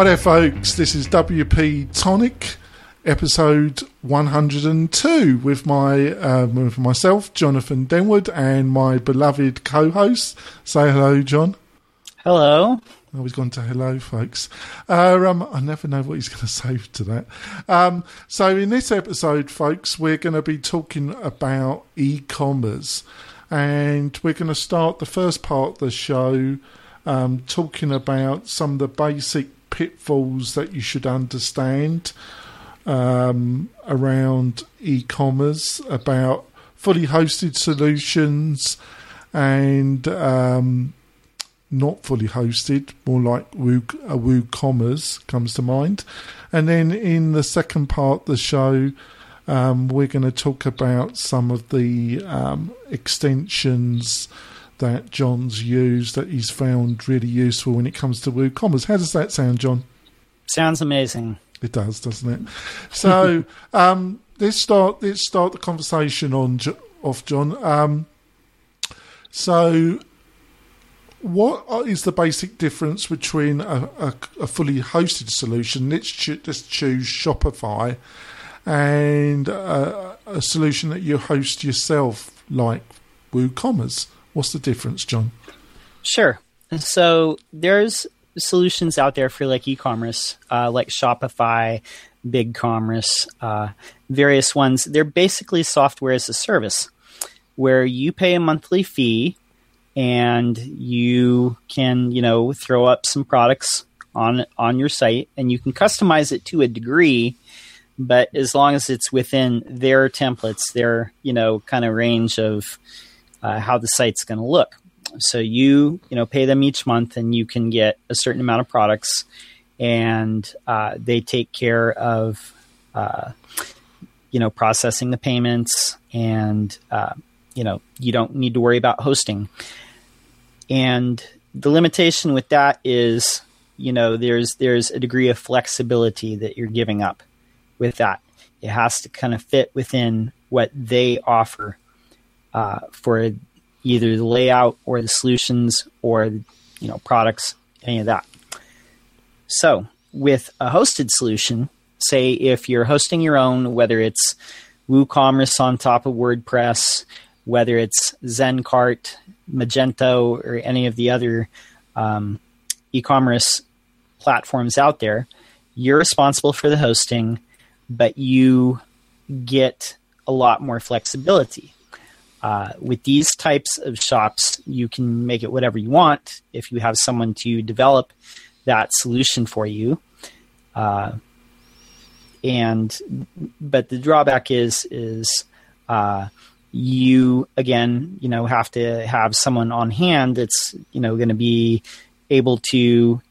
Hi there, folks. This is WP Tonic, episode 102, with my um, with myself, Jonathan Denwood, and my beloved co-host. Say hello, John. Hello. Oh, he's gone to hello, folks. Uh, um, I never know what he's going to say to that. Um, so, in this episode, folks, we're going to be talking about e-commerce, and we're going to start the first part of the show um, talking about some of the basic pitfalls that you should understand um, around e-commerce, about fully hosted solutions, and um, not fully hosted, more like Woo, uh, WooCommerce comes to mind. And then in the second part of the show, um, we're going to talk about some of the um, extensions that John's used that he's found really useful when it comes to WooCommerce. How does that sound, John? Sounds amazing. It does, doesn't it? So um, let's start. Let's start the conversation on off, John. Um, so, what is the basic difference between a, a, a fully hosted solution? Let's cho- let's choose Shopify, and a, a solution that you host yourself, like WooCommerce. What's the difference, John? Sure. So there's solutions out there for like e-commerce, uh, like Shopify, BigCommerce, uh, various ones. They're basically software as a service, where you pay a monthly fee, and you can you know throw up some products on on your site, and you can customize it to a degree. But as long as it's within their templates, their you know kind of range of uh, how the site's going to look. So you you know pay them each month, and you can get a certain amount of products, and uh, they take care of uh, you know processing the payments, and uh, you know you don't need to worry about hosting. And the limitation with that is you know there's there's a degree of flexibility that you're giving up with that. It has to kind of fit within what they offer uh, for either the layout or the solutions or you know products, any of that. So with a hosted solution, say if you're hosting your own, whether it's WooCommerce on top of WordPress, whether it's ZenCart, Magento, or any of the other um, e-commerce platforms out there, you're responsible for the hosting, but you get a lot more flexibility. Uh, with these types of shops, you can make it whatever you want if you have someone to develop that solution for you. Uh, and but the drawback is is uh, you again you know have to have someone on hand that's you know going to be able to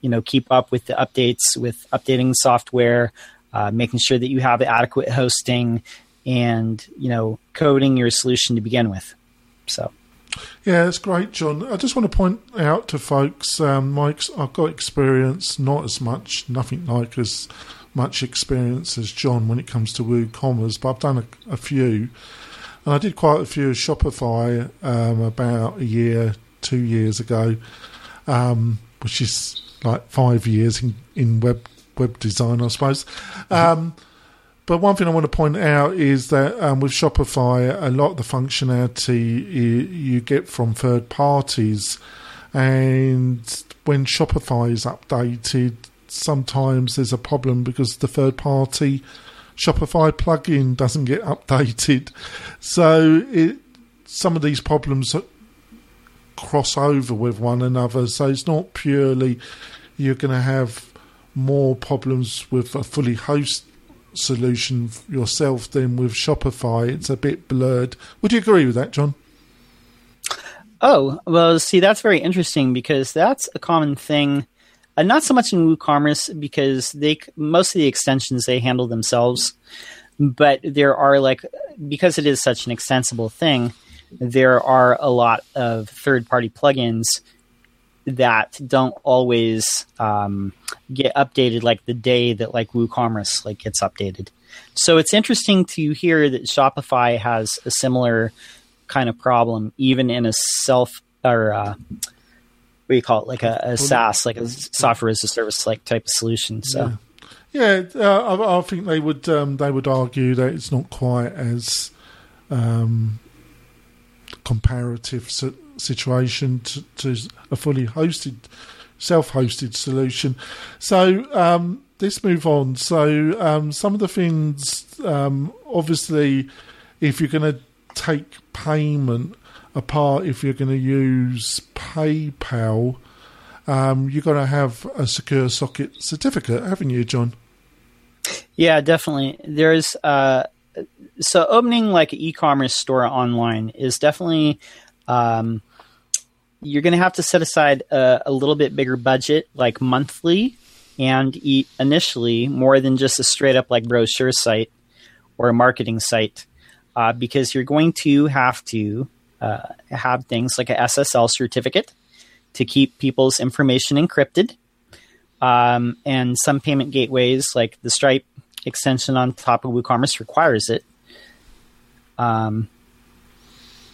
you know keep up with the updates with updating software uh, making sure that you have adequate hosting and you know coding your solution to begin with. So. Yeah, it's great, John. I just want to point out to folks, um, Mike's. I've got experience, not as much, nothing like as much experience as John when it comes to WooCommerce, but I've done a, a few, and I did quite a few Shopify um, about a year, two years ago, um, which is like five years in, in web web design, I suppose. Um, but one thing I want to point out is that um, with Shopify, a lot of the functionality you, get from third parties, and when Shopify is updated, sometimes there's a problem because the third party Shopify plugin doesn't get updated. So it, some of these problems cross over with one another. So it's not purely you're going to have more problems with a fully host solution yourself than with Shopify. It's a bit blurred. Would you agree with that, John? Oh, well, see, that's very interesting because that's a common thing. Uh, not so much in WooCommerce because they most of the extensions they handle themselves, but there are like because it is such an extensible thing, there are a lot of third-party plugins that don't always um, get updated like the day that like WooCommerce like gets updated. So it's interesting to hear that Shopify has a similar kind of problem, even in a self or uh, what do you call it, like a, a SaaS, like a software as a service like type of solution. So. Yeah, yeah uh, I, I, think they would um, they would argue that it's not quite as um, comparative situation to, to, a fully hosted, self-hosted solution. So um, let's move on. So um, some of the things, um, obviously, if you're going to take payment apart, if you're going to use PayPal, um, you're going to have a secure socket certificate, haven't you, John? Yeah, definitely. There's uh, so opening like an e-commerce store online is definitely um, you're going to have to set aside a, a, little bit bigger budget, like monthly, and eat initially more than just a straight up like brochure site or a marketing site, uh, because you're going to have to uh, have things like a SSL certificate to keep people's information encrypted. Um, and some payment gateways, like the Stripe extension on top of WooCommerce, requires it. Um,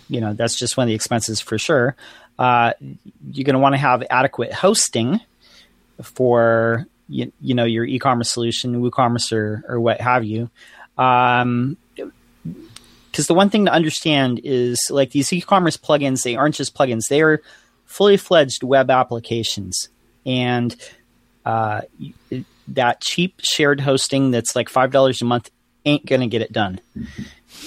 you know, that's just one of the expenses for sure. Uh, you're going to want to have adequate hosting for you, you know your e-commerce solution, WooCommerce or, or what have you. Um, because the one thing to understand is like these e-commerce plugins, they aren't just plugins; they are fully fledged web applications, and uh, that cheap shared hosting that's like five dollars a month ain't going to get it done.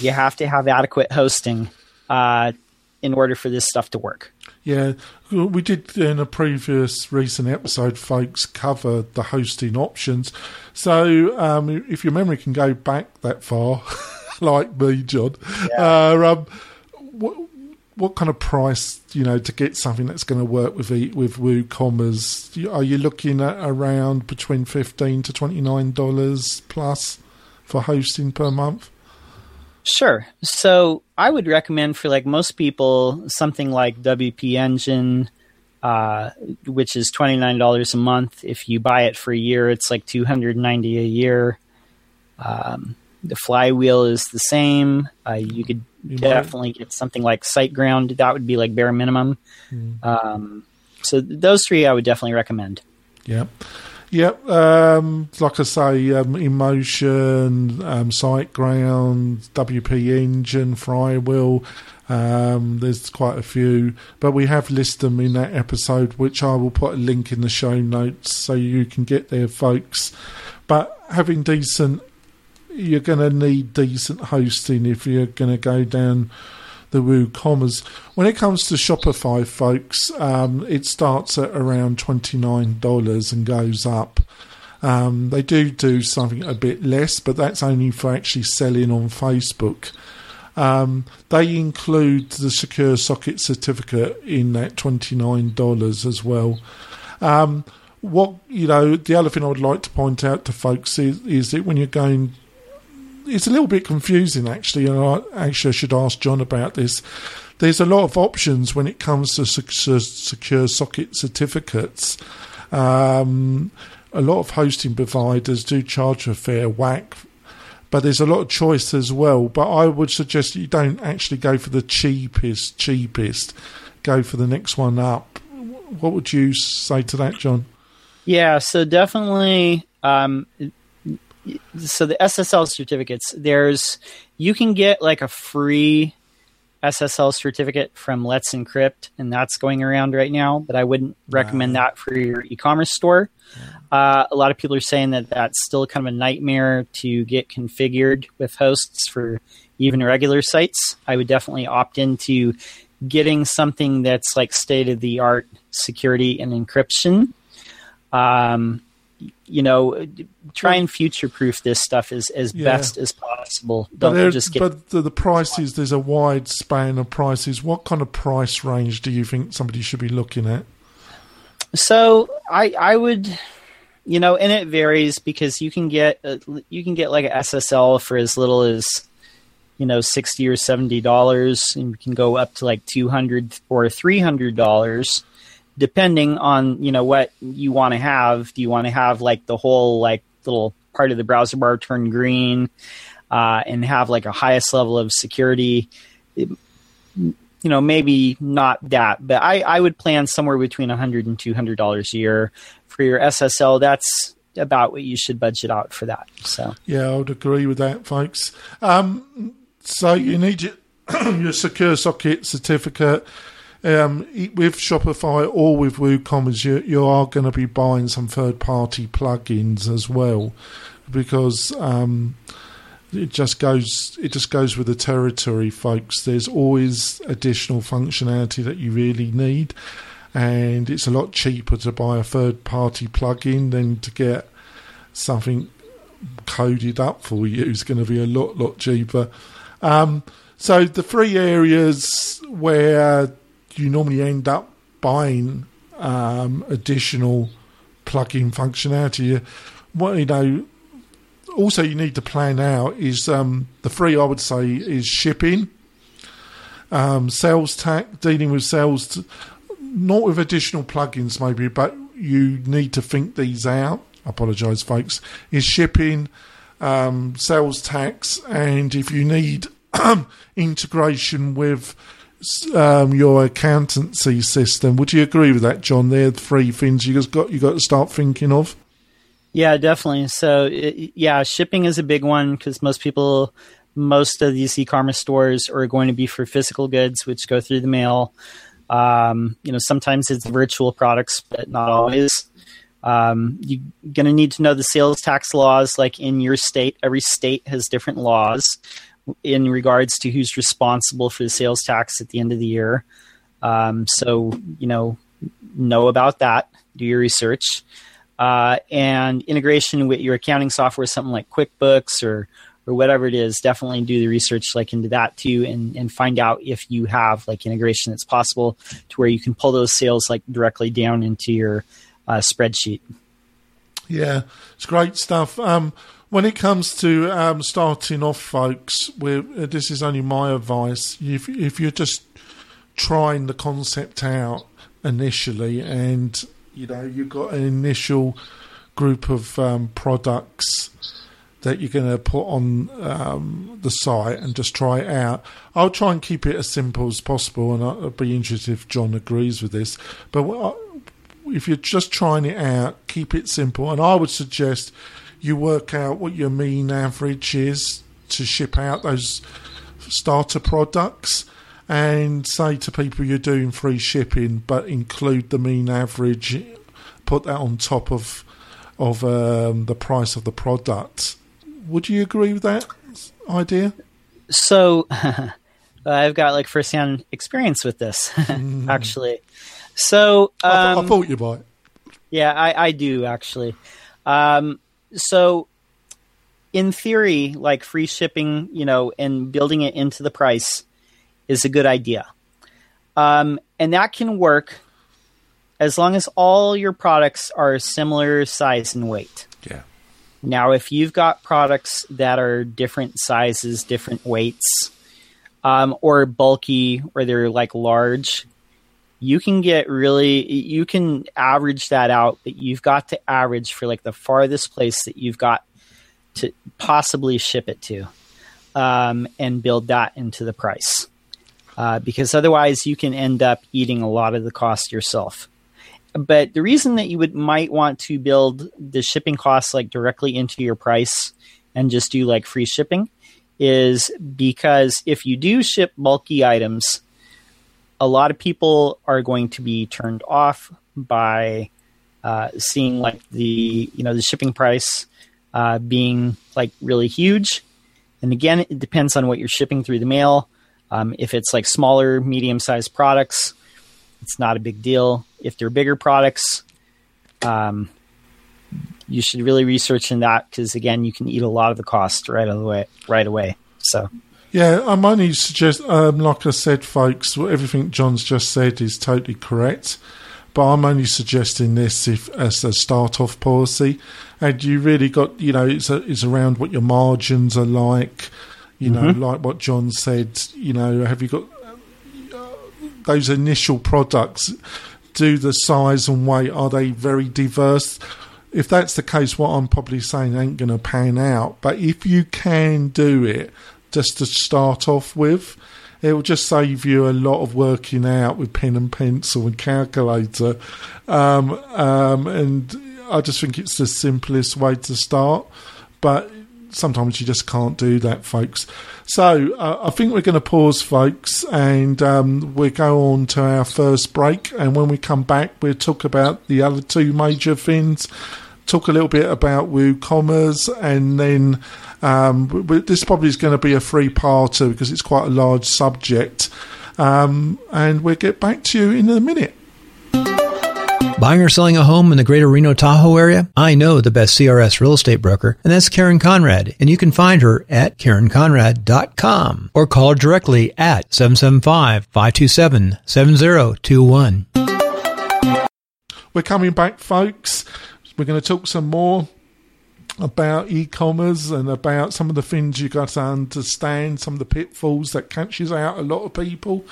You have to have adequate hosting uh, in order for this stuff to work. Yeah, we did in a previous recent episode, folks, cover the hosting options. So um, if your memory can go back that far, like me, John, yeah. uh, um, what, what kind of price, you know, to get something that's going to work with with WooCommerce? Are you looking at around between fifteen to twenty nine dollars plus for hosting per month? Sure. So I would recommend for like most people something like WP Engine, uh, which is twenty nine dollars a month. If you buy it for a year, it's like two hundred ninety a year. Um, the flywheel is the same. Uh, you could you definitely might. get something like SiteGround. That would be like bare minimum. Mm. Um, so those three I would definitely recommend. Yeah. Yep, um, like I say, um, InMotion, um, SiteGround, WP Engine, Flywheel. Um, there's quite a few, but we have listed them in that episode, which I will put a link in the show notes so you can get there, folks. But having decent, you're going to need decent hosting if you're going to go down the WooCommerce. When it comes to Shopify, folks, um, it starts at around $29 and goes up. Um, they do do something a bit less, but that's only for actually selling on Facebook. Um, they include the secure socket certificate in that $29 as well. Um, what you know, the other thing I would like to point out to folks is, is that when you're going it's a little bit confusing actually, and I actually should ask John about this. There's a lot of options when it comes to secure socket certificates. Um, a lot of hosting providers do charge a fair whack, but there's a lot of choice as well. But I would suggest you don't actually go for the cheapest, cheapest. Go for the next one up. What would you say to that, John? Yeah, so definitely um, so the SSL certificates, there's you can get like a free SSL certificate from Let's Encrypt, and that's going around right now. But I wouldn't recommend wow. that for your e-commerce store. Uh, a lot of people are saying that that's still kind of a nightmare to get configured with hosts for even regular sites. I would definitely opt into getting something that's like state of the art security and encryption. Um, you know, try and future proof this stuff as, as yeah. best as possible. Don't but just get. But the, the prices, there's a wide span of prices. What kind of price range do you think somebody should be looking at? So I I would, you know, and it varies because you can get uh, you can get like a SSL for as little as you know sixty or seventy dollars, and you can go up to like two hundred or three hundred dollars depending on you know what you want to have. Do you want to have like the whole like little part of the browser bar turn green uh, and have like a highest level of security? It, you know, maybe not that, but I, I would plan somewhere between 100 and 200 dollars a year for your SSL. That's about what you should budget out for that. So yeah, I would agree with that, folks. Um, so you need your, your secure socket certificate. Um, with Shopify or with WooCommerce, you, you are going to be buying some third party plugins as well because um, it just goes it just goes with the territory, folks. There's always additional functionality that you really need, and it's a lot cheaper to buy a third party plugin than to get something coded up for you. It's going to be a lot lot cheaper. Um, so the three areas where you normally end up buying um, additional plug-in functionality. What you know, also you need to plan out is um, the three I would say is shipping, um, sales tax, dealing with sales, t- not with additional plugins maybe, but you need to think these out. I apologise, folks. Is shipping, um, sales tax, and if you need integration with um, your accountancy system. Would you agree with that, John? There are three things you just got you got to start thinking of. Yeah, definitely. So, it, yeah, shipping is a big one because most people, most of these e-commerce stores are going to be for physical goods, which go through the mail. Um, you know, sometimes it's virtual products, but not always. Um, you're going to need to know the sales tax laws, like in your state. Every state has different laws in regards to who's responsible for the sales tax at the end of the year. Um, so, you know, know about that, do your research. Uh, and integration with your accounting software, something like QuickBooks or or whatever it is, definitely do the research like into that too, and and find out if you have like integration that's possible to where you can pull those sales like directly down into your uh, spreadsheet. Yeah, it's great stuff. Um, when it comes to um, starting off, folks, uh, this is only my advice. If, if you're just trying the concept out initially, and you know you've got an initial group of um, products that you're going to put on um, the site and just try it out. I'll try and keep it as simple as possible, and I'll be interested if John agrees with this. But if you're just trying it out, keep it simple, and I would suggest you work out what your mean average is to ship out those starter products and say to people you're doing free shipping but include the mean average put that on top of of um, the price of the product. Would you agree with that idea? So i've got like first-hand experience with this actually. So um, I, th- I, thought you might. Yeah i, I do actually. Um, so in theory, like free shipping, you know, and building it into the price is a good idea. Um, and that can work as long as all your products are similar size and weight. Yeah. Now, if you've got products that are different sizes, different weights, um, or bulky, or they're like large, you can get really you can average that out but you've got to average for like the farthest place that you've got to possibly ship it to um, and build that into the price. Uh, because otherwise you can end up eating a lot of the cost yourself. But the reason that you would might want to build the shipping costs like directly into your price and just do like free shipping is because if you do ship bulky items a lot of people are going to be turned off by uh, seeing like the you know the shipping price uh, being like really huge. And again, it depends on what you're shipping through the mail. Um, if it's like smaller, medium sized products, it's not a big deal. If they're bigger products, um, you should really research in that because again, you can eat a lot of the cost right away. Right away. So. Yeah, I'm only suggest, um, like I said, folks, everything John's just said is totally correct. But I'm only suggesting this if as a start off policy, and you really got, you know, it's a, it's around what your margins are like, you know, mm-hmm. like what John said. You know, have you got uh, those initial products? Do the size and weight are they very diverse? If that's the case, what I'm probably saying ain't going to pan out. But if you can do it, just to start off with, it will just save you a lot of working out with pen and pencil and calculator. Um, um, and I just think it's the simplest way to start. But sometimes you just can't do that, folks. So uh, I think we're going to pause, folks, and um, we'll go on to our first break. And when we come back, we'll talk about the other two major things, talk a little bit about WooCommerce, and then um, this probably is going to be a three parter because it's quite a large subject. Um, and we'll get back to you in a minute. Buying or selling a home in the greater Reno Tahoe area? I know the best CRS real estate broker, and that's Karen Conrad. And you can find her at KarenConrad.com or call her directly at 775-527-7021. We're coming back, folks. We're going to talk some more about e-commerce and about some of the things you got to understand, some of the pitfalls that catches out a lot of people.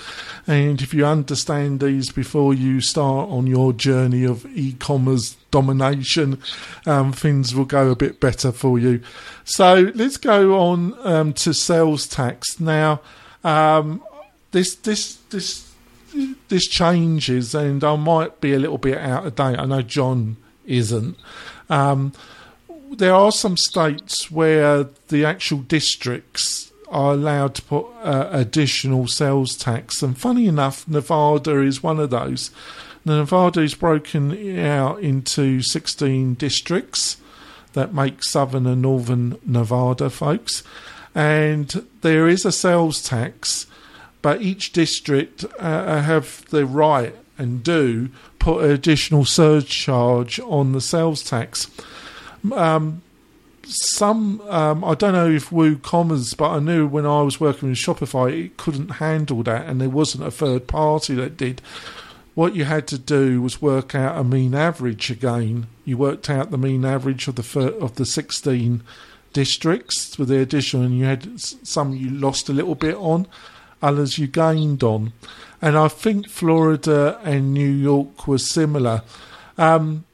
And if you understand these before you start on your journey of e-commerce domination, um, things will go a bit better for you. So let's go on um, to sales tax now. Um, this this this this changes, and I might be a little bit out of date. I know John isn't. Um, there are some states where the actual districts are allowed to put uh, additional sales tax, and funny enough, Nevada is one of those. Nevada is broken out into 16 districts that make southern and northern Nevada, folks, and there is a sales tax, but each district uh, have the right and do put an additional surcharge on the sales tax. Um, some um, I don't know if WooCommerce, but I knew when I was working with Shopify, it couldn't handle that, and there wasn't a third party that did. What you had to do was work out a mean average again. You worked out the mean average of the fir- of the sixteen districts with the addition, and you had some you lost a little bit on, others you gained on, and I think Florida and New York were similar. Um,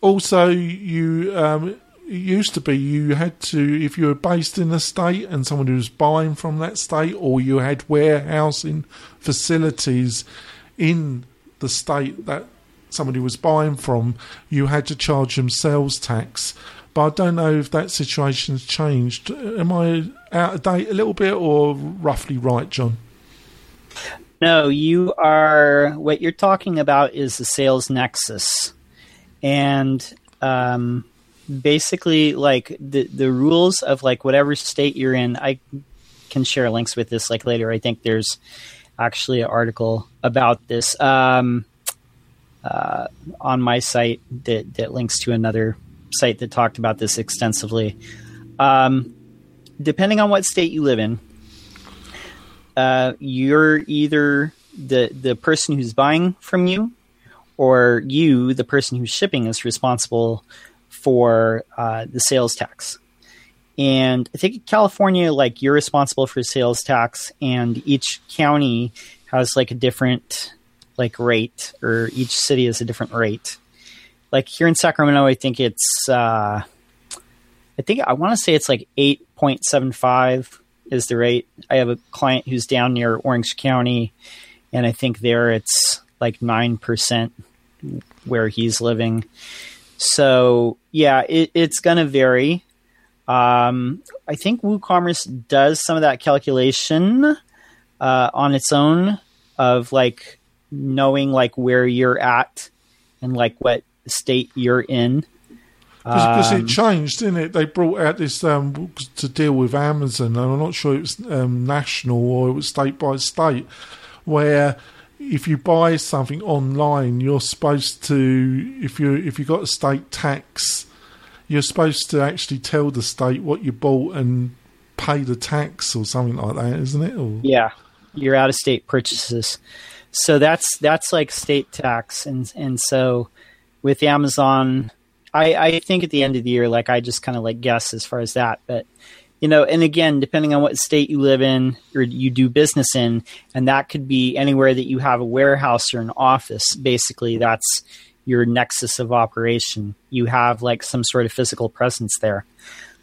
also, you um, used to be you had to if you were based in a state and someone who was buying from that state, or you had warehousing facilities in the state that somebody was buying from, you had to charge them sales tax. But I don't know if that situation's changed. Am I out of date a little bit, or roughly right, John? No, you are. What you're talking about is the sales nexus and um, basically like the the rules of like whatever state you're in. I can share links with this like later. I think there's actually an article about this um, uh, on my site that that links to another site that talked about this extensively. Um, depending on what state you live in, uh, you're either the the person who's buying from you or you, the person who's shipping, is responsible for uh, the sales tax. And I think in California, like you're responsible for sales tax, and each county has like a different like rate, or each city has a different rate. Like here in Sacramento, I think it's uh, I think I want to say it's like eight point seven five is the rate. I have a client who's down near Orange County, and I think there it's like 9% where he's living. So, yeah, it, it's going to vary. Um, I think WooCommerce does some of that calculation uh, on its own of like knowing like where you're at and like what state you're in. Because um, it changed, didn't it? They brought out this um, to deal with Amazon, and I'm not sure it was um, national or it was state by state, where if you buy something online, you're supposed to if you if you got a state tax, you're supposed to actually tell the state what you bought and pay the tax or something like that, isn't it? Or... Yeah, your out of state purchases. So that's that's like state tax, and and so with Amazon, I I think at the end of the year, like I just kind of like guess as far as that, but you know, and again, depending on what state you live in or you do business in, and that could be anywhere that you have a warehouse or an office. Basically, that's your nexus of operation. You have like some sort of physical presence there.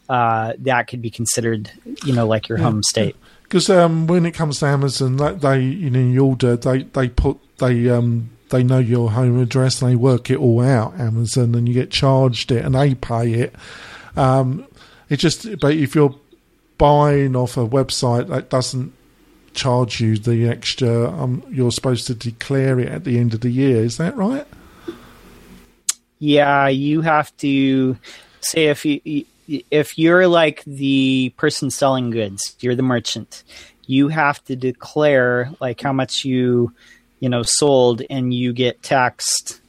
Uh, that could be considered, you know, like your yeah. home state. because um, when it comes to Amazon, they, they you know you order they they put they um they know your home address and they work it all out Amazon and you get charged it and they pay it. Um, it just but if you're buying off a website that doesn't charge you the extra, um, you're supposed to declare it at the end of the year. Is that right? Yeah, you have to say if you if you're like the person selling goods, you're the merchant. You have to declare like how much you you know sold, and you get taxed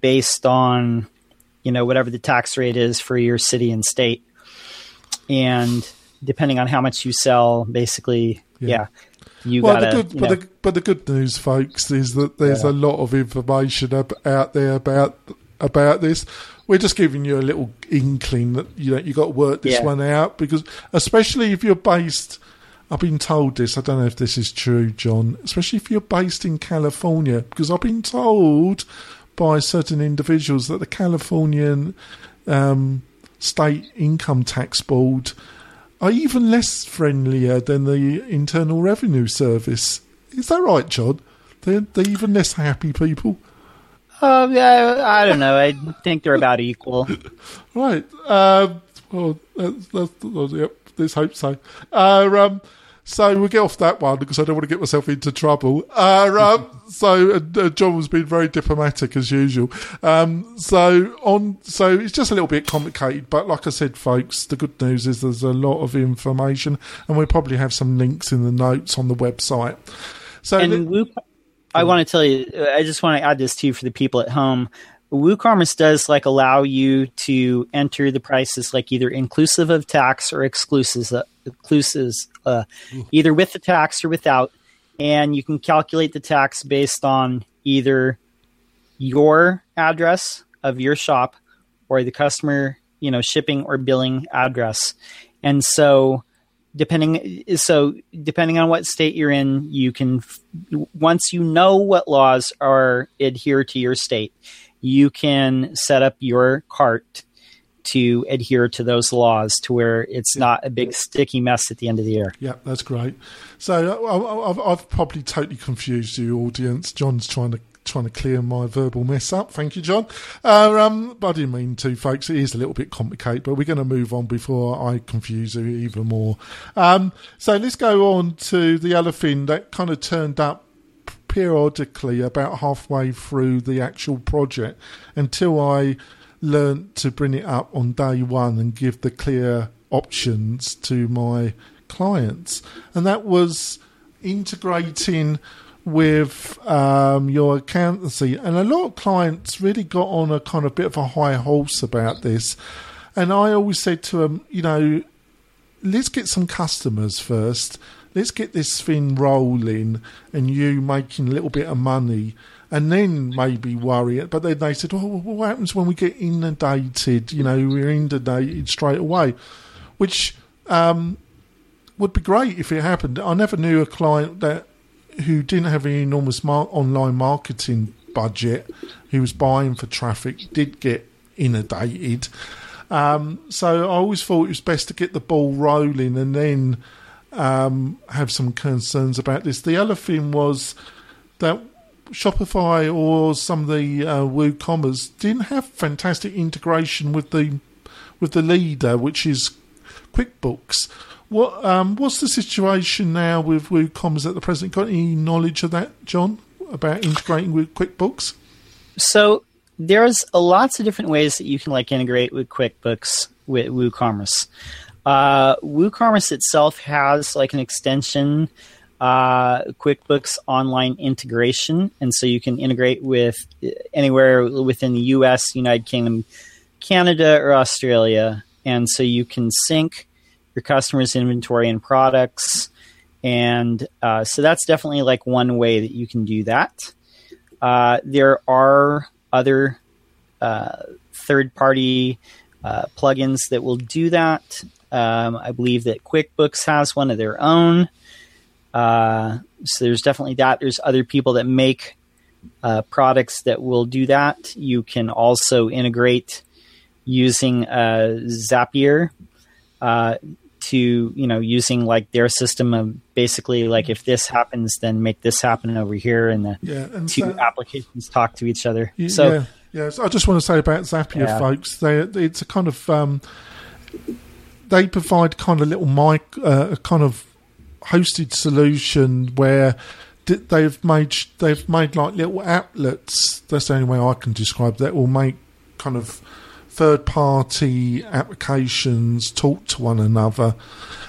based on you know whatever the tax rate is for your city and state, and depending on how much you sell, basically, yeah. yeah you well, gotta, the good, but, the, but the good news, folks, is that there's yeah. a lot of information out there about about this. We're just giving you a little inkling that you know you got to work this yeah. one out because, especially if you're based. I've been told this. I don't know if this is true, John. Especially if you're based in California, because I've been told by certain individuals that the Californian um, state income tax board are even less friendlier than the Internal Revenue Service. Is that right, John? They're, they're even less happy people. Um, yeah, I don't know. I think they're about equal. right. Um, well, that's, that's, well, yep, let's hope so. Uh, um, so we'll get off that one because I don't want to get myself into trouble. Uh, um, so uh, John was being very diplomatic as usual. Um, so on, so it's just a little bit complicated, but like I said, folks, the good news is there's a lot of information, and we'll probably have some links in the notes on the website. So and Woo, I want to tell you, I just want to add this to you for the people at home. WooCommerce does like allow you to enter the prices like either inclusive of tax or exclusive inclusives, uh, either with the tax or without, and you can calculate the tax based on either your address of your shop or the customer, you know, shipping or billing address. And so depending so depending on what state you're in, you can once you know what laws are adhere to your state, you can set up your cart to adhere to those laws to where it's not a big sticky mess at the end of the year. Yeah, that's great. So I've, I've probably totally confused you, audience. John's trying to trying to clear my verbal mess up. Thank you, John. Uh, um, I didn't mean to, folks. It is a little bit complicated, but we're going to move on before I confuse you even more. Um, so let's go on to the other thing that kind of turned up periodically about halfway through the actual project until I learnt to bring it up on day one and give the clear options to my clients. And that was integrating with um, your accountancy. And a lot of clients really got on a kind of bit of a high horse about this. And I always said to them, you know, let's get some customers first. Let's get this thing rolling and you making a little bit of money and then maybe worry it. But then they said, "Oh, what happens when we get inundated? You know, we're inundated straight away," which um, would be great if it happened. I never knew a client that who didn't have an enormous mar- online marketing budget, who was buying for traffic, did get inundated. Um, so I always thought it was best to get the ball rolling and then um, have some concerns about this. The other thing was that Shopify or some of the uh, WooCommerce didn't have fantastic integration with the with the leader, which is QuickBooks. What um, what's the situation now with WooCommerce at the present? Got any knowledge of that, John, about integrating with QuickBooks? So there's lots of different ways that you can like integrate with QuickBooks with WooCommerce. Uh, WooCommerce itself has like an extension uh, QuickBooks Online integration, and so you can integrate with anywhere within the U.S., United Kingdom, Canada, or Australia, and so you can sync your customers' inventory and products, and uh, so that's definitely like one way that you can do that. Uh, there are other uh, third-party uh, plugins that will do that. Um, I believe that QuickBooks has one of their own. Uh, so there's definitely that. There's other people that make uh, products that will do that. You can also integrate using uh, Zapier uh, to you know using like their system of basically like if this happens then make this happen over here and the Yeah, and two applications talk to each other Y- so yeah, yeah. So I just want to say about Zapier, Yeah. folks. They it's a kind of um, they provide kind of little mic, uh, a kind of hosted solution where they've made they've made like little applets. That's the only way I can describe that. Will make kind of third party applications talk to one another.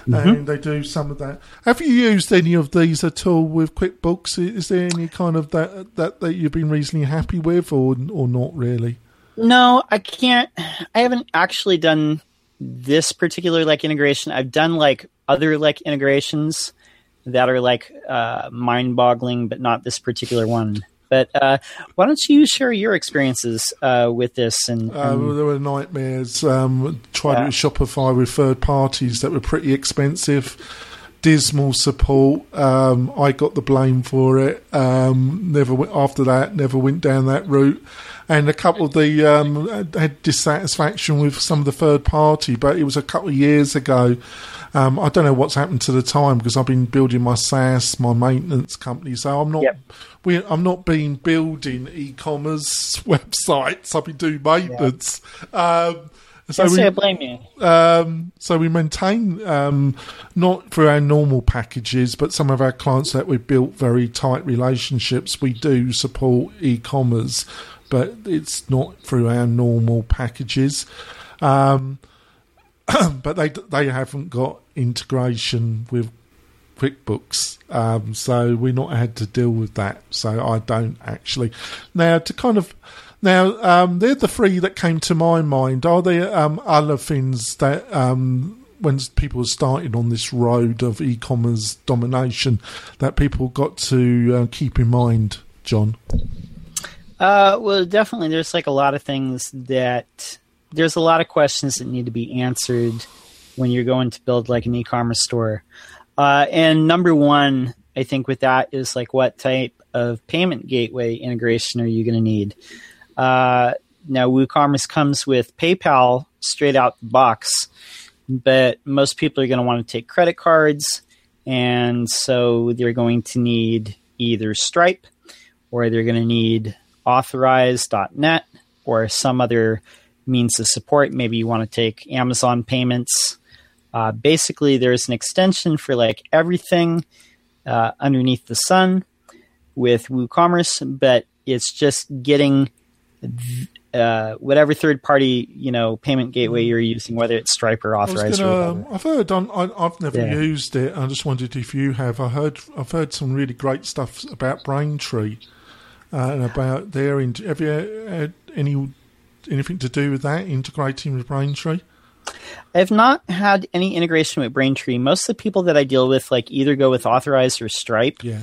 And they do some of that. Have you used any of these at all with QuickBooks? Is there any kind of that that, that you've been reasonably happy with, or or not really? No, I can't. I haven't actually done this particular like integration. I've done like other like integrations that are like uh, mind-boggling, but not this particular one. But uh, why don't you share your experiences uh, with this? And, Uh, there were nightmares. Um, tried Yeah. with Shopify with third parties that were pretty expensive. Dismal support. Um, I got the blame for it. Um, never went, after that. Never went down that route. And a couple of the um, had dissatisfaction with some of the third party, but it was a couple of years ago. Um, I don't know what's happened to the time because I've been building my SaaS, my maintenance company. So I'm not, Yep. we, I'm not been building e-commerce websites. I've been doing maintenance. Um, so we, blame you. um, so we maintain um, not through our normal packages, but some of our clients that we've built very tight relationships. We do support e-commerce, but it's not through our normal packages. Um, but they they haven't got integration with QuickBooks, um, so we're not had to deal with that. So I don't actually. Now to kind of now um, they're the three that came to my mind. Are there um, other things that um, when people starting on this road of e-commerce domination that people got to uh, keep in mind, John? Uh, well, definitely. There's like a lot of things that there's a lot of questions that need to be answered when you're going to build like an e-commerce store. Uh, and number one, I think with that is like what type of payment gateway integration are you going to need? Uh, now, WooCommerce comes with PayPal straight out the box, but most people are going to want to take credit cards, and so they're going to need either Stripe or they're going to need authorize.net or some other means of support. Maybe you want to take Amazon payments. Uh, basically, there's an extension for like everything uh, underneath the sun with WooCommerce, but it's just getting uh, whatever third party you know payment gateway you're using, whether it's Stripe or I Authorize. whatever. I've heard on. I, I've never Yeah. used it. I just wondered if you have. I heard. I've heard some really great stuff about Braintree uh, and about their. In, have you had any anything to do with that integrating with Braintree? I've not had any integration with Braintree. Most of the people that I deal with like either go with Authorize or Stripe. Yeah,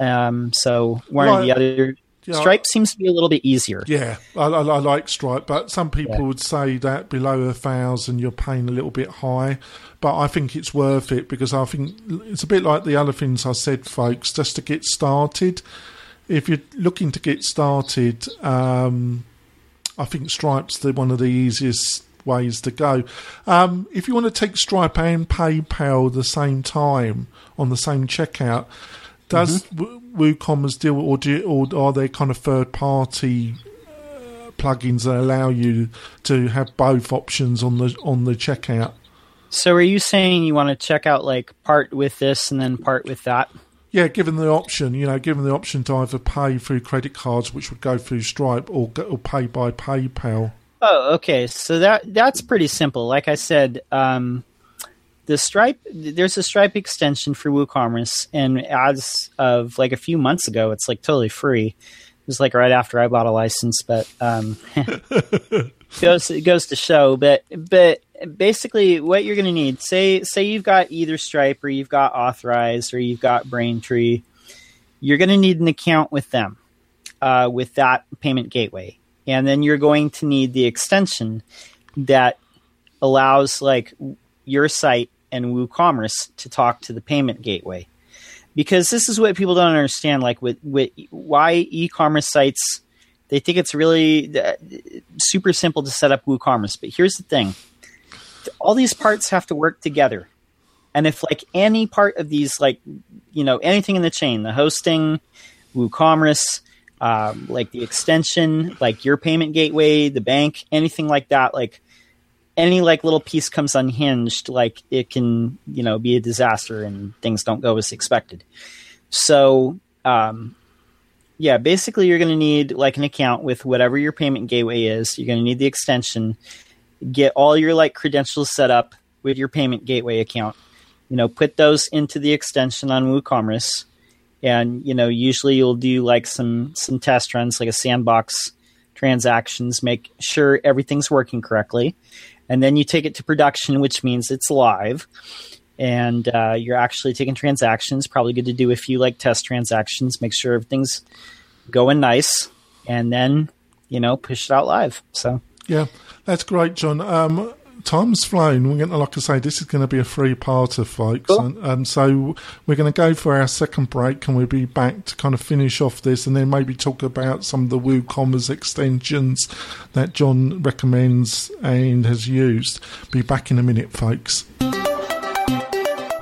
Um, so one or the other. Yeah, Stripe seems to be a little bit easier. yeah. I, I, I like Stripe, but some people Yeah. would say that below a thousand you're paying a little bit high. But I think it's worth it because I think it's a bit like the other things I said, folks. Just to get started, if you're looking to get started, um, I think Stripe's the one of the easiest ways to go. Um, if you want to take Stripe and PayPal the same time on the same checkout, does mm WooCommerce deal or do you, or are there kind of third party uh, plugins that allow you to have both options on the on the checkout? So are you saying you want to check out like part with this and then part with that? Yeah, given the option, you know, given the option to either pay through credit cards, which would go through Stripe, or, or pay by PayPal. Oh, okay. So that that's pretty simple. Like I said, um, the Stripe there's a Stripe extension for WooCommerce, and as of like a few months ago, it's like totally free. It was like right after I bought a license, but um, goes it goes to show. But but basically, what you're going to need say say you've got either Stripe or you've got Authorize or you've got Braintree, you're going to need an account with them uh, with that payment gateway, and then you're going to need the extension that allows like your site and WooCommerce to talk to the payment gateway. Because this is what people don't understand. Like with, with why e-commerce sites, they think it's really uh, super simple to set up WooCommerce. But here's the thing: all these parts have to work together. And if like any part of these, like you know, anything in the chain, the hosting, WooCommerce, um, like the extension, like your payment gateway, the bank, anything like that, like any like little piece comes unhinged, like it can you know be a disaster and things don't go as expected. So um, yeah, basically you're going to need like an account with whatever your payment gateway is. You're going to need the extension. Get all your like credentials set up with your payment gateway account. You know, put those into the extension on WooCommerce, and you know usually you'll do like some some test runs, like a sandbox transactions, make sure everything's working correctly, and then you take it to production, which means it's live and uh, you're actually taking transactions. Probably good to do a few like test transactions, make sure everything's going nice, and then you know push it out live. So yeah, that's great, John. Um, time's flown. We're going to, like I say, this is going to be a free parter, folks. Cool. And, and, so we're going to go for our second break and we'll be back to kind of finish off this and then maybe talk about some of the WooCommerce extensions that John recommends and has used. Be back in a minute, folks.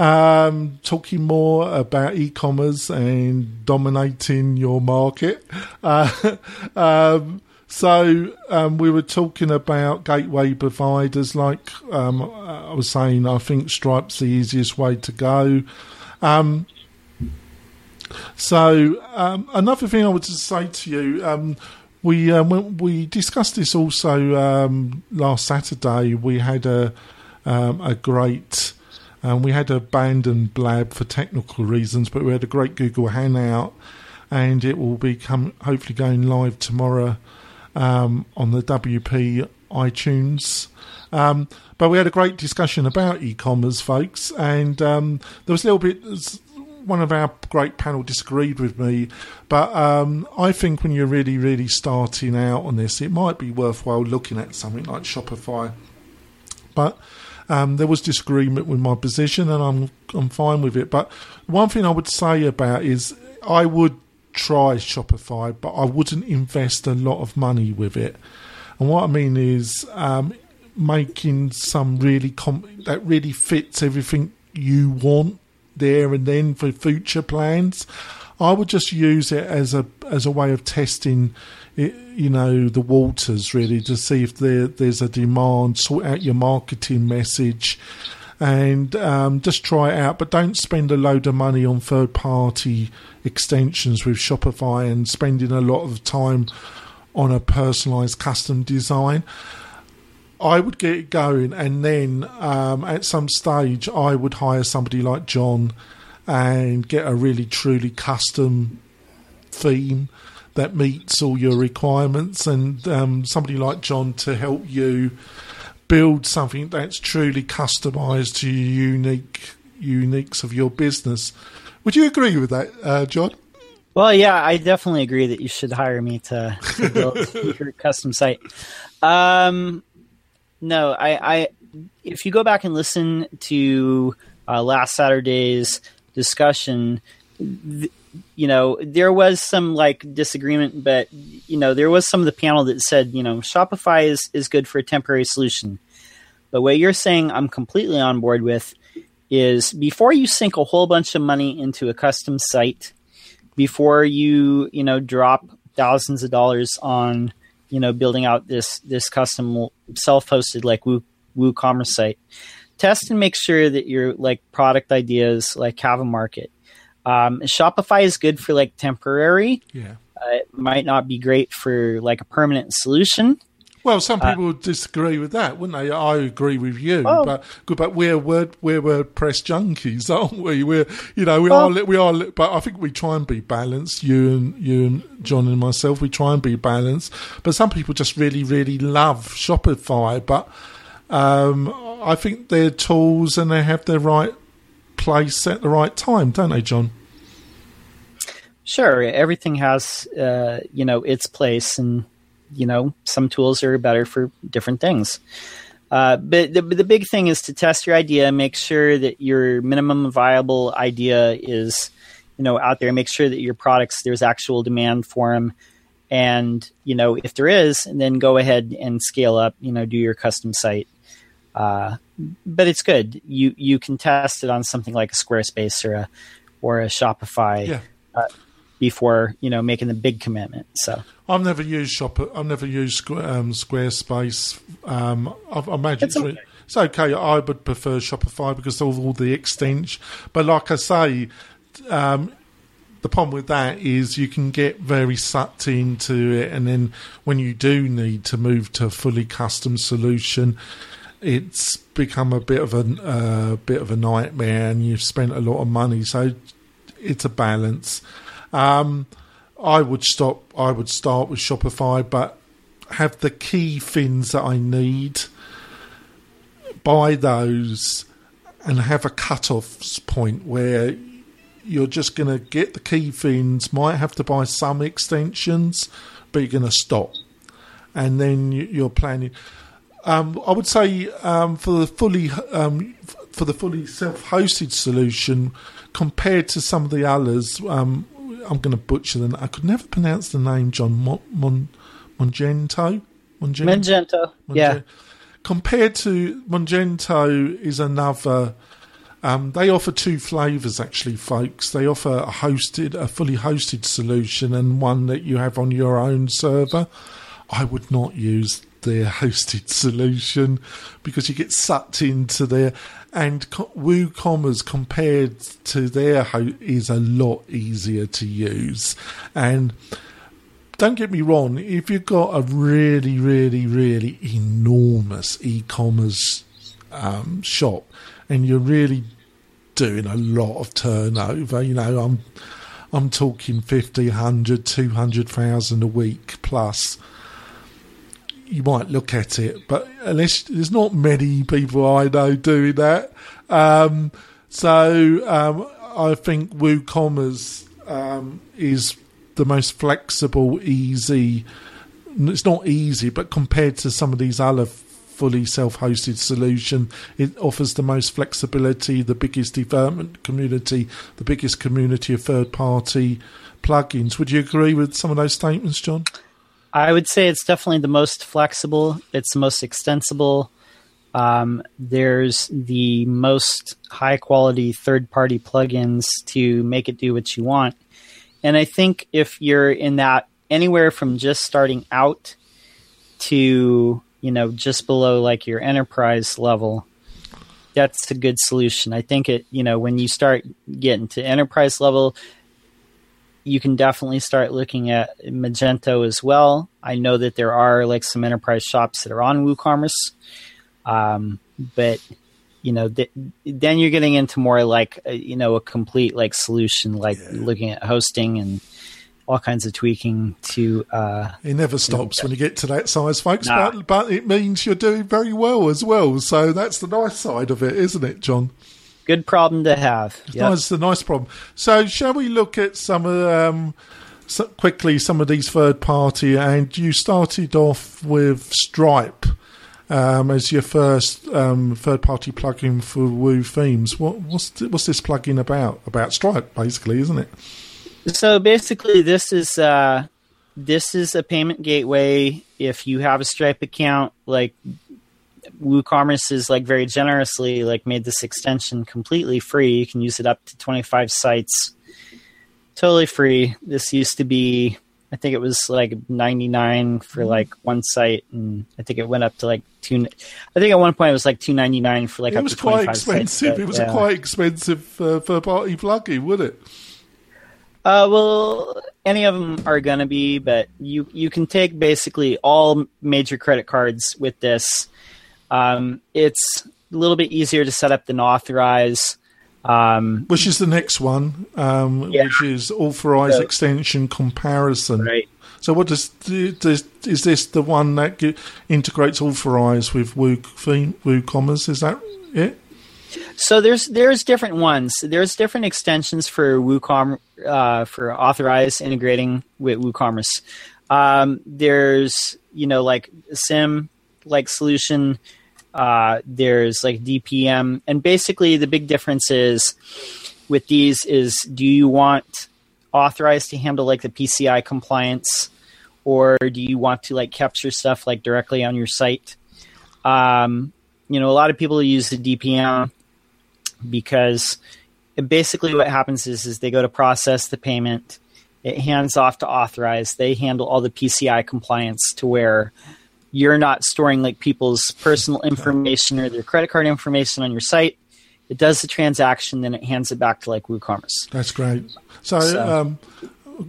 Um, talking more about e-commerce and dominating your market. Uh, um, so um, we were talking about gateway providers. Like um, I was saying, I think Stripe's the easiest way to go. Um, so um, another thing I would just say to you, we uh, we discussed this also last Saturday. We had a a great um, we had to abandon blab for technical reasons, but we had a great Google Hangout, and it will be come, hopefully going live tomorrow um, on the WP iTunes. Um, but we had a great discussion about e-commerce, folks, and um, there was a little bit. One of our great panel disagreed with me, but um, I think when you're really, really starting out on this, it might be worthwhile looking at something like Shopify. But um, there was disagreement with my position, and I'm I'm fine with it. But one thing I would say about is I would try Shopify, but I wouldn't invest a lot of money with it. And what I mean is um, making some really com- that really fits everything you want there and then for future plans. I would just use it as a as a way of testing you know, the waters really to see if there, there's a demand, sort out your marketing message, and um, just try it out. But don't spend a load of money on third party extensions with Shopify and spending a lot of time on a personalized custom design. I would get it going, and then um, at some stage, I would hire somebody like John and get a really truly custom theme that meets all your requirements, and um, somebody like John to help you build something that's truly customized to your unique uniques of your business. Would you agree with that, uh, John? Well, yeah, I definitely agree that you should hire me to, to build your custom site. Um, no, I, I, if you go back and listen to uh, last Saturday's discussion, you know, there was some like disagreement, but you know, there was some of the panel that said, you know, Shopify is is good for a temporary solution. But what you're saying, I'm completely on board with, is before you sink a whole bunch of money into a custom site, before you you know drop thousands of dollars on you know building out this this custom self-hosted like Woo WooCommerce site, test and make sure that your like product ideas like have a market um, Shopify is good for like temporary. Yeah. Uh, it might not be great for like a permanent solution. Well, some uh, people uh, would disagree with that, wouldn't they? I agree with you, oh. but but we're word we're WordPress junkies, aren't we? We're you know we well, are we are, but I think we try and be balanced. You and you and John and myself, we try and be balanced. But some people just really really love Shopify, but Um, I think they're tools and they have their right place at the right time, don't they, John? Sure, everything has uh, you know its place, and you know some tools are better for different things. Uh, but the, the big thing is to test your idea, make sure that your minimum viable idea is you know out there. Make sure that your products there's actual demand for them, and you know if there is, then go ahead and scale up. You know, do your custom site. Uh, but it's good. You you can test it on something like a Squarespace or a or a Shopify. Yeah. Uh, before you know making the big commitment. So I've never used Shop. I've never used um, Squarespace. Um, I, I imagine It's it's, okay. it's okay. I would prefer Shopify because of all the extension. But like I say, um, the problem with that is you can get very sucked into it, and then when you do need to move to a fully custom solution, it's become a bit of a uh, bit of a nightmare, and you've spent a lot of money. So it's a balance. Um, I would stop. I would start with Shopify, but have the key things that I need. Buy those, and have a cut-off point where you're just going to get the key things. Might have to buy some extensions, but you're going to stop, and then you- you're planning. Um, I would say um, for the fully um, for the fully self-hosted solution, compared to some of the others, um, I'm going to butcher them. I could never pronounce the name, John Mon, Mon, Mongento. Mongen- Magento, yeah, Compared to Mongento is another. Um, they offer two flavors, actually, folks. They offer a hosted, a fully hosted solution, and one that you have on your own server. I would not use their hosted solution because you get sucked into their and co- WooCommerce compared to their is a lot easier to use and don't get me wrong, if you've got a really, really, really enormous e-commerce um, shop and you're really doing a lot of turnover, you know, I'm I'm talking 50, 100, 200,000 a week plus. You might look at it, but unless there's not many people I know doing that. Um, so um, I think WooCommerce um, is the most flexible, easy. It's not easy, but compared to some of these other fully self-hosted solution, it offers the most flexibility, the biggest development community, the biggest community of third-party plugins. Would you agree with some of those statements, John? I would say it's definitely the most flexible. It's the most extensible. Um, there's the most high quality third party plugins to make it do what you want. And I think if you're in that anywhere from just starting out to, you know, just below like your enterprise level, that's a good solution. I think it, you know, when you start getting to enterprise level, you can definitely start looking at Magento as well. I know that there are like some enterprise shops that are on WooCommerce, um, but you know, th- then you're getting into more like uh, you know a complete like solution, like looking at hosting and all kinds of tweaking to. Uh, It never stops when you get to that size, folks. Nah. But but it means you're doing very well as well. So that's the nice side of it, isn't it, John? Good problem to have. Yep. That's the nice problem. So, shall we look at some of um, so quickly some of these third party? And you started off with Stripe um, as your first um, third party plugin for Woo themes. What, what's th- what's this plugin about? About Stripe, basically, isn't it? So basically, this is uh, this is a payment gateway. If you have a Stripe account, like WooCommerce is like very generously like made this extension completely free. You can use it up to twenty five sites, totally free. This used to be, I think it was like ninety nine for like one site, and I think it went up to like two. I think at one point it was like two ninety nine for like it up was to quite five expensive. sites. but, it was yeah. a quite expensive uh, third party plugin, would it? Uh, well, any of them are gonna be, but you you can take basically all major credit cards with this. Um, it's a little bit easier to set up than authorize. Um, Which is the next one, um, Yeah. which is authorize So- extension comparison. right. So what does, does is this the one that ge- integrates Authorize with Woo WooCommerce? Is that it? So there's there's different ones. There's different extensions for WooCommerce uh, for Authorize integrating with WooCommerce. Um, there's you know like SIM like solution. Uh, there's like DPM, and basically the big difference is with these is do you want authorized to handle like the PCI compliance, or do you want to like capture stuff like directly on your site? Um, you know, a lot of people use the DPM because basically what happens is is they go to process the payment, it hands off to authorize. They handle all the PCI compliance to where you're not storing like people's personal information or their credit card information on your site. It does the transaction, then it hands it back to like WooCommerce. That's great. So, So- Um,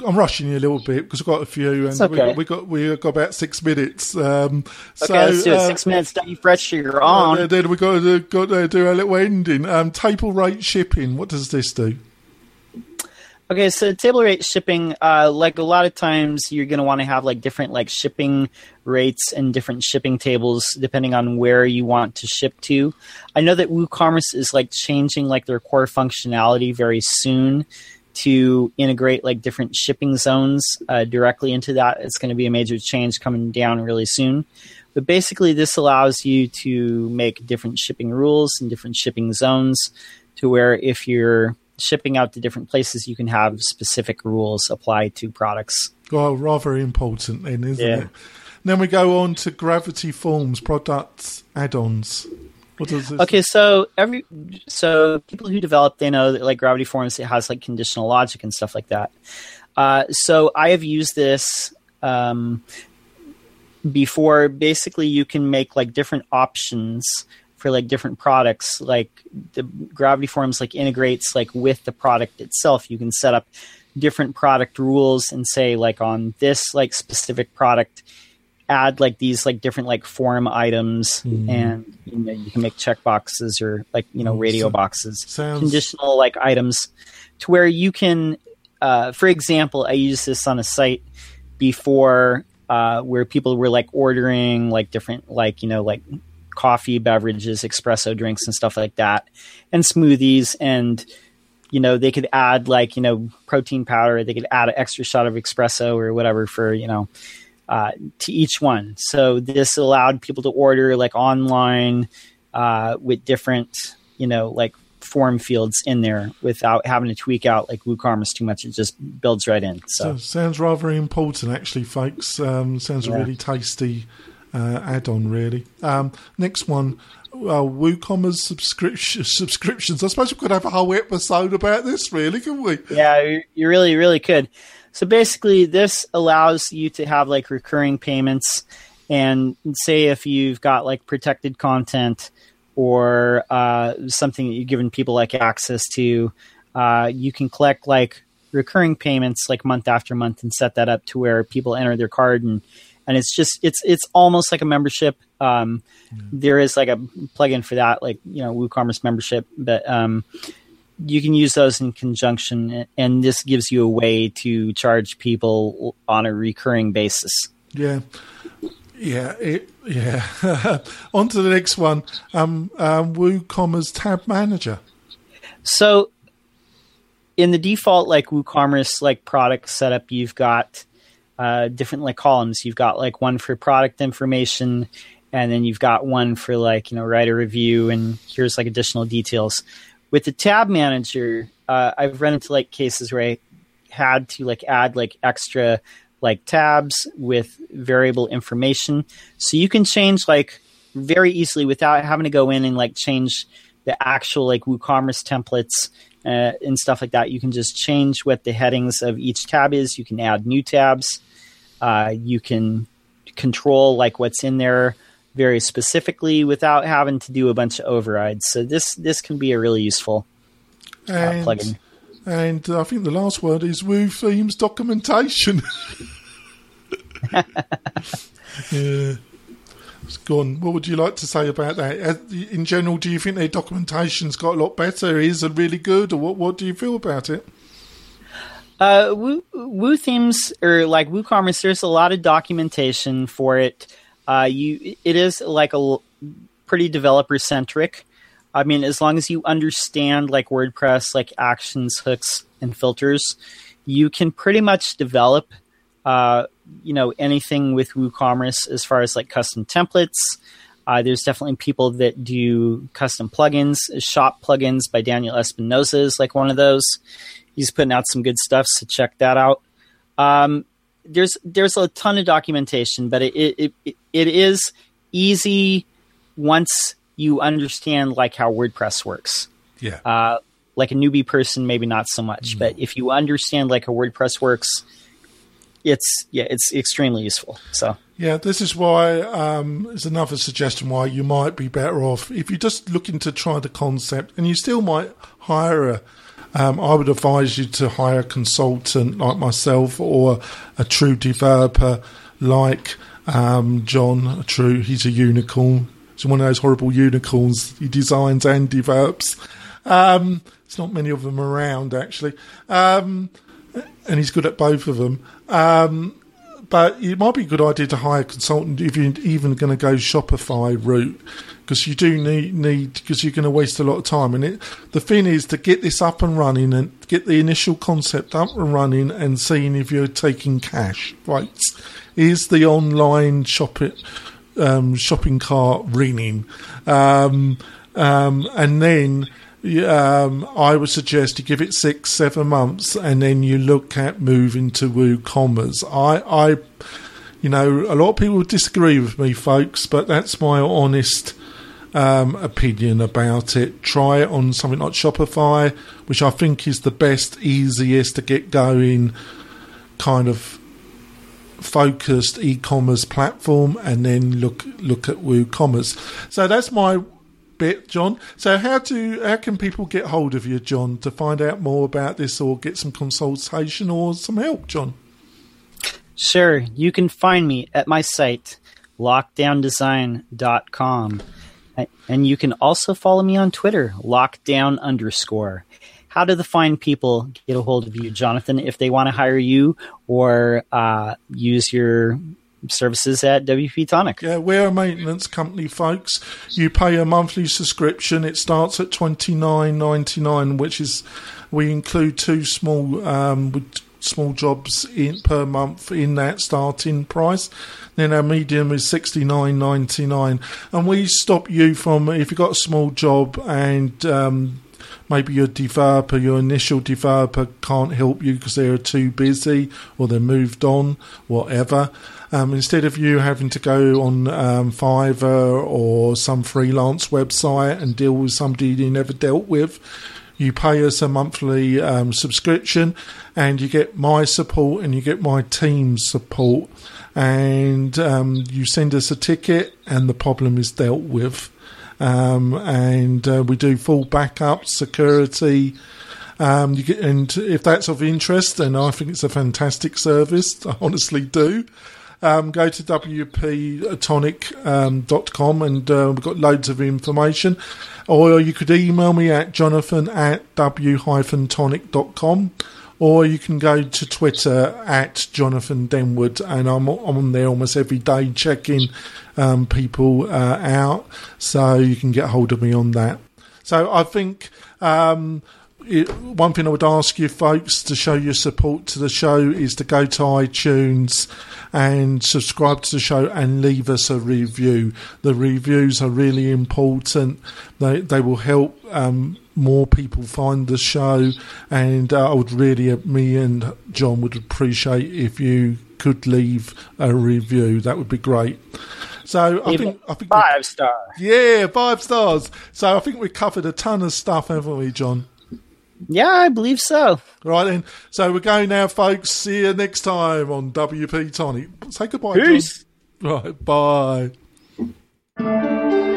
I'm rushing you a little bit because I've got a few, and okay. we, got, we got we got about six minutes. Um, Okay, so, let's do it. uh, Six minutes. Don't you fret your uh, own. then we got to got to do a little ending. Um, table rate shipping. What does this do? Okay, so table rate shipping, uh, like a lot of times, you're going to want to have like different like shipping rates and different shipping tables depending on where you want to ship to. I know that WooCommerce is like changing like their core functionality very soon to integrate like different shipping zones uh, directly into that. It's going to be a major change coming down really soon. But basically, this allows you to make different shipping rules and different shipping zones to where if you're shipping out to different places, you can have specific rules apply to products. Well, rather important then, isn't Yeah. it? Then we go on to Gravity Forms products add-ons. What does this? Okay, so every so people who develop they know that like Gravity Forms it has like conditional logic and stuff like that. Uh, so I have used this um, before. Basically, you can make like different options for like different products. Like the Gravity Forms like integrates like with the product itself. You can set up different product rules and say like on this like specific product add like these like different like form items and you know you can make check boxes or like you know radio So- boxes sounds- conditional like items to where you can uh, for example i used this on a site before uh, where people were like ordering like different like you know like coffee beverages espresso drinks and stuff like that and smoothies and you know they could add like you know protein powder they could add an extra shot of espresso or whatever for you know uh, to each one. So this allowed people to order like online uh, with different you know like form fields in there without having to tweak out like WooCommerce too much. It just builds right in So. So sounds rather important, actually, folks. Um, sounds a really tasty uh, add-on, really. Um, next one, uh, WooCommerce subscription subscriptions. I suppose we could have a whole episode about this, really, couldn't we? Yeah, you- you really, really could. So basically, this allows you to have like recurring payments. And say if you've got like protected content or uh, something that you've given people like access to, uh, you can collect like recurring payments like month after month and set that up to where people enter their card and and it's just it's it's almost like a membership. Um, There is like a plugin for that, like you know WooCommerce membership, but um, you can use those in conjunction, and this gives you a way to charge people on a recurring basis. Yeah. Yeah, it, yeah. on to the next one. Um, um, WooCommerce Tab Manager. So, in the default like WooCommerce like product setup, you've got uh, different like columns. You've got like one for product information, and then you've got one for like you know write a review, and here's like additional details. With the tab manager, uh, I've run into like cases where I had to like add like extra like tabs with variable information, so you can change like very easily without having to go in and like change the actual like WooCommerce templates uh, and stuff like that. You can just change what the headings of each tab is. You can add new tabs. Uh, you can control like what's in there very specifically without having to do a bunch of overrides. So this this can be a really useful uh, And, plugin. and I think the last word is Woo Themes documentation. yeah. It's gone. What would you like to say about that? Uh, In general, do you think their documentation's got a lot better? Is it really good, or what? What do you feel about it? Uh, Woo, Woo themes or like WooCommerce, there's a lot of documentation for it. Uh, you, it is like a pretty developer centric. I mean, as long as you understand like WordPress, like actions, hooks, and filters, you can pretty much develop, uh, you know, anything with WooCommerce as far as like custom templates. Uh, there's definitely people that do custom plugins. Shop plugins by Daniel Espinoza is like one of those. He's putting out some good stuff, so check that out. Um, there's there's a ton of documentation, but it it, it, it is easy once you understand like how WordPress works. Yeah. Uh, like a newbie person, maybe not so much, mm. but if you understand like how WordPress works, it's yeah, it's extremely useful. So yeah, this is why um, is another suggestion why you might be better off if you're just looking to try the concept, and you still might hire a. Um, I would advise you to hire a consultant like myself or a true developer like um, John. True, he's a unicorn. He's one of those horrible unicorns. He designs and develops. Um, there's not many of them around actually, um, and he's good at both of them. Um, but it might be a good idea to hire a consultant if you're even going to go Shopify route because you do need need because you're going to waste a lot of time. And it, the thing is to get this up and running and get the initial concept up and running and seeing if you're taking cash. Right, is the online shopping um, shopping cart ringing, um, um, and then um, I would suggest you give it six, seven months, and then you look at moving to WooCommerce. I, I, you know, a lot of people disagree with me, folks, but that's my honest um, opinion about it. Try it on something like Shopify, which I think is the best, easiest to get going, kind of focused e-commerce platform, and then look look at WooCommerce. So that's my bit, John. So how to how can people get hold of you, John, to find out more about this or get some consultation or some help, John? Sure. You can find me at my site, lockedowndesign.com. And you can also follow me on Twitter, lockedown underscore. How do the fine people get a hold of you, Jonathan, if they want to hire you or uh, use your services at WP Tonic. Yeah, we're a maintenance company, folks. You pay a monthly subscription. It starts at twenty nine ninety nine, which is we include two small um, small jobs in per month in that starting price. Then our medium is sixty nine ninety nine, and we stop you from if you've got a small job and um, maybe your developer, your initial developer can't help you because they're too busy or they're moved on, whatever. Um, instead of you having to go on um, Fiverr or some freelance website and deal with somebody you never dealt with, you pay us a monthly um, subscription and you get my support and you get my team's support. And um, you send us a ticket and the problem is dealt with. Um, and uh, we do full backup security. Um, get, and if that's of interest, then I think it's a fantastic service. I honestly do um, go to wptonic.com um, and uh, we've got loads of information. Or you could email me at jonathan at w-tonic.com or you can go to Twitter at Jonathan Denwood, and I'm on there almost every day checking um, people uh, out, so you can get hold of me on that. So I think um, it, one thing I would ask you folks to show your support to the show is to go to iTunes and subscribe to the show and leave us a review. The reviews are really important. They they will help um, more people find the show, and uh, I would really, uh, me and John would appreciate if you could leave a review. That would be great. So I think I think five stars. Yeah, five stars. So I think we covered a ton of stuff, haven't we, John? Yeah, I believe so. Right then. So we're going now, folks. See you next time on WP Tonic. Say goodbye, Peace. John. Right. Bye.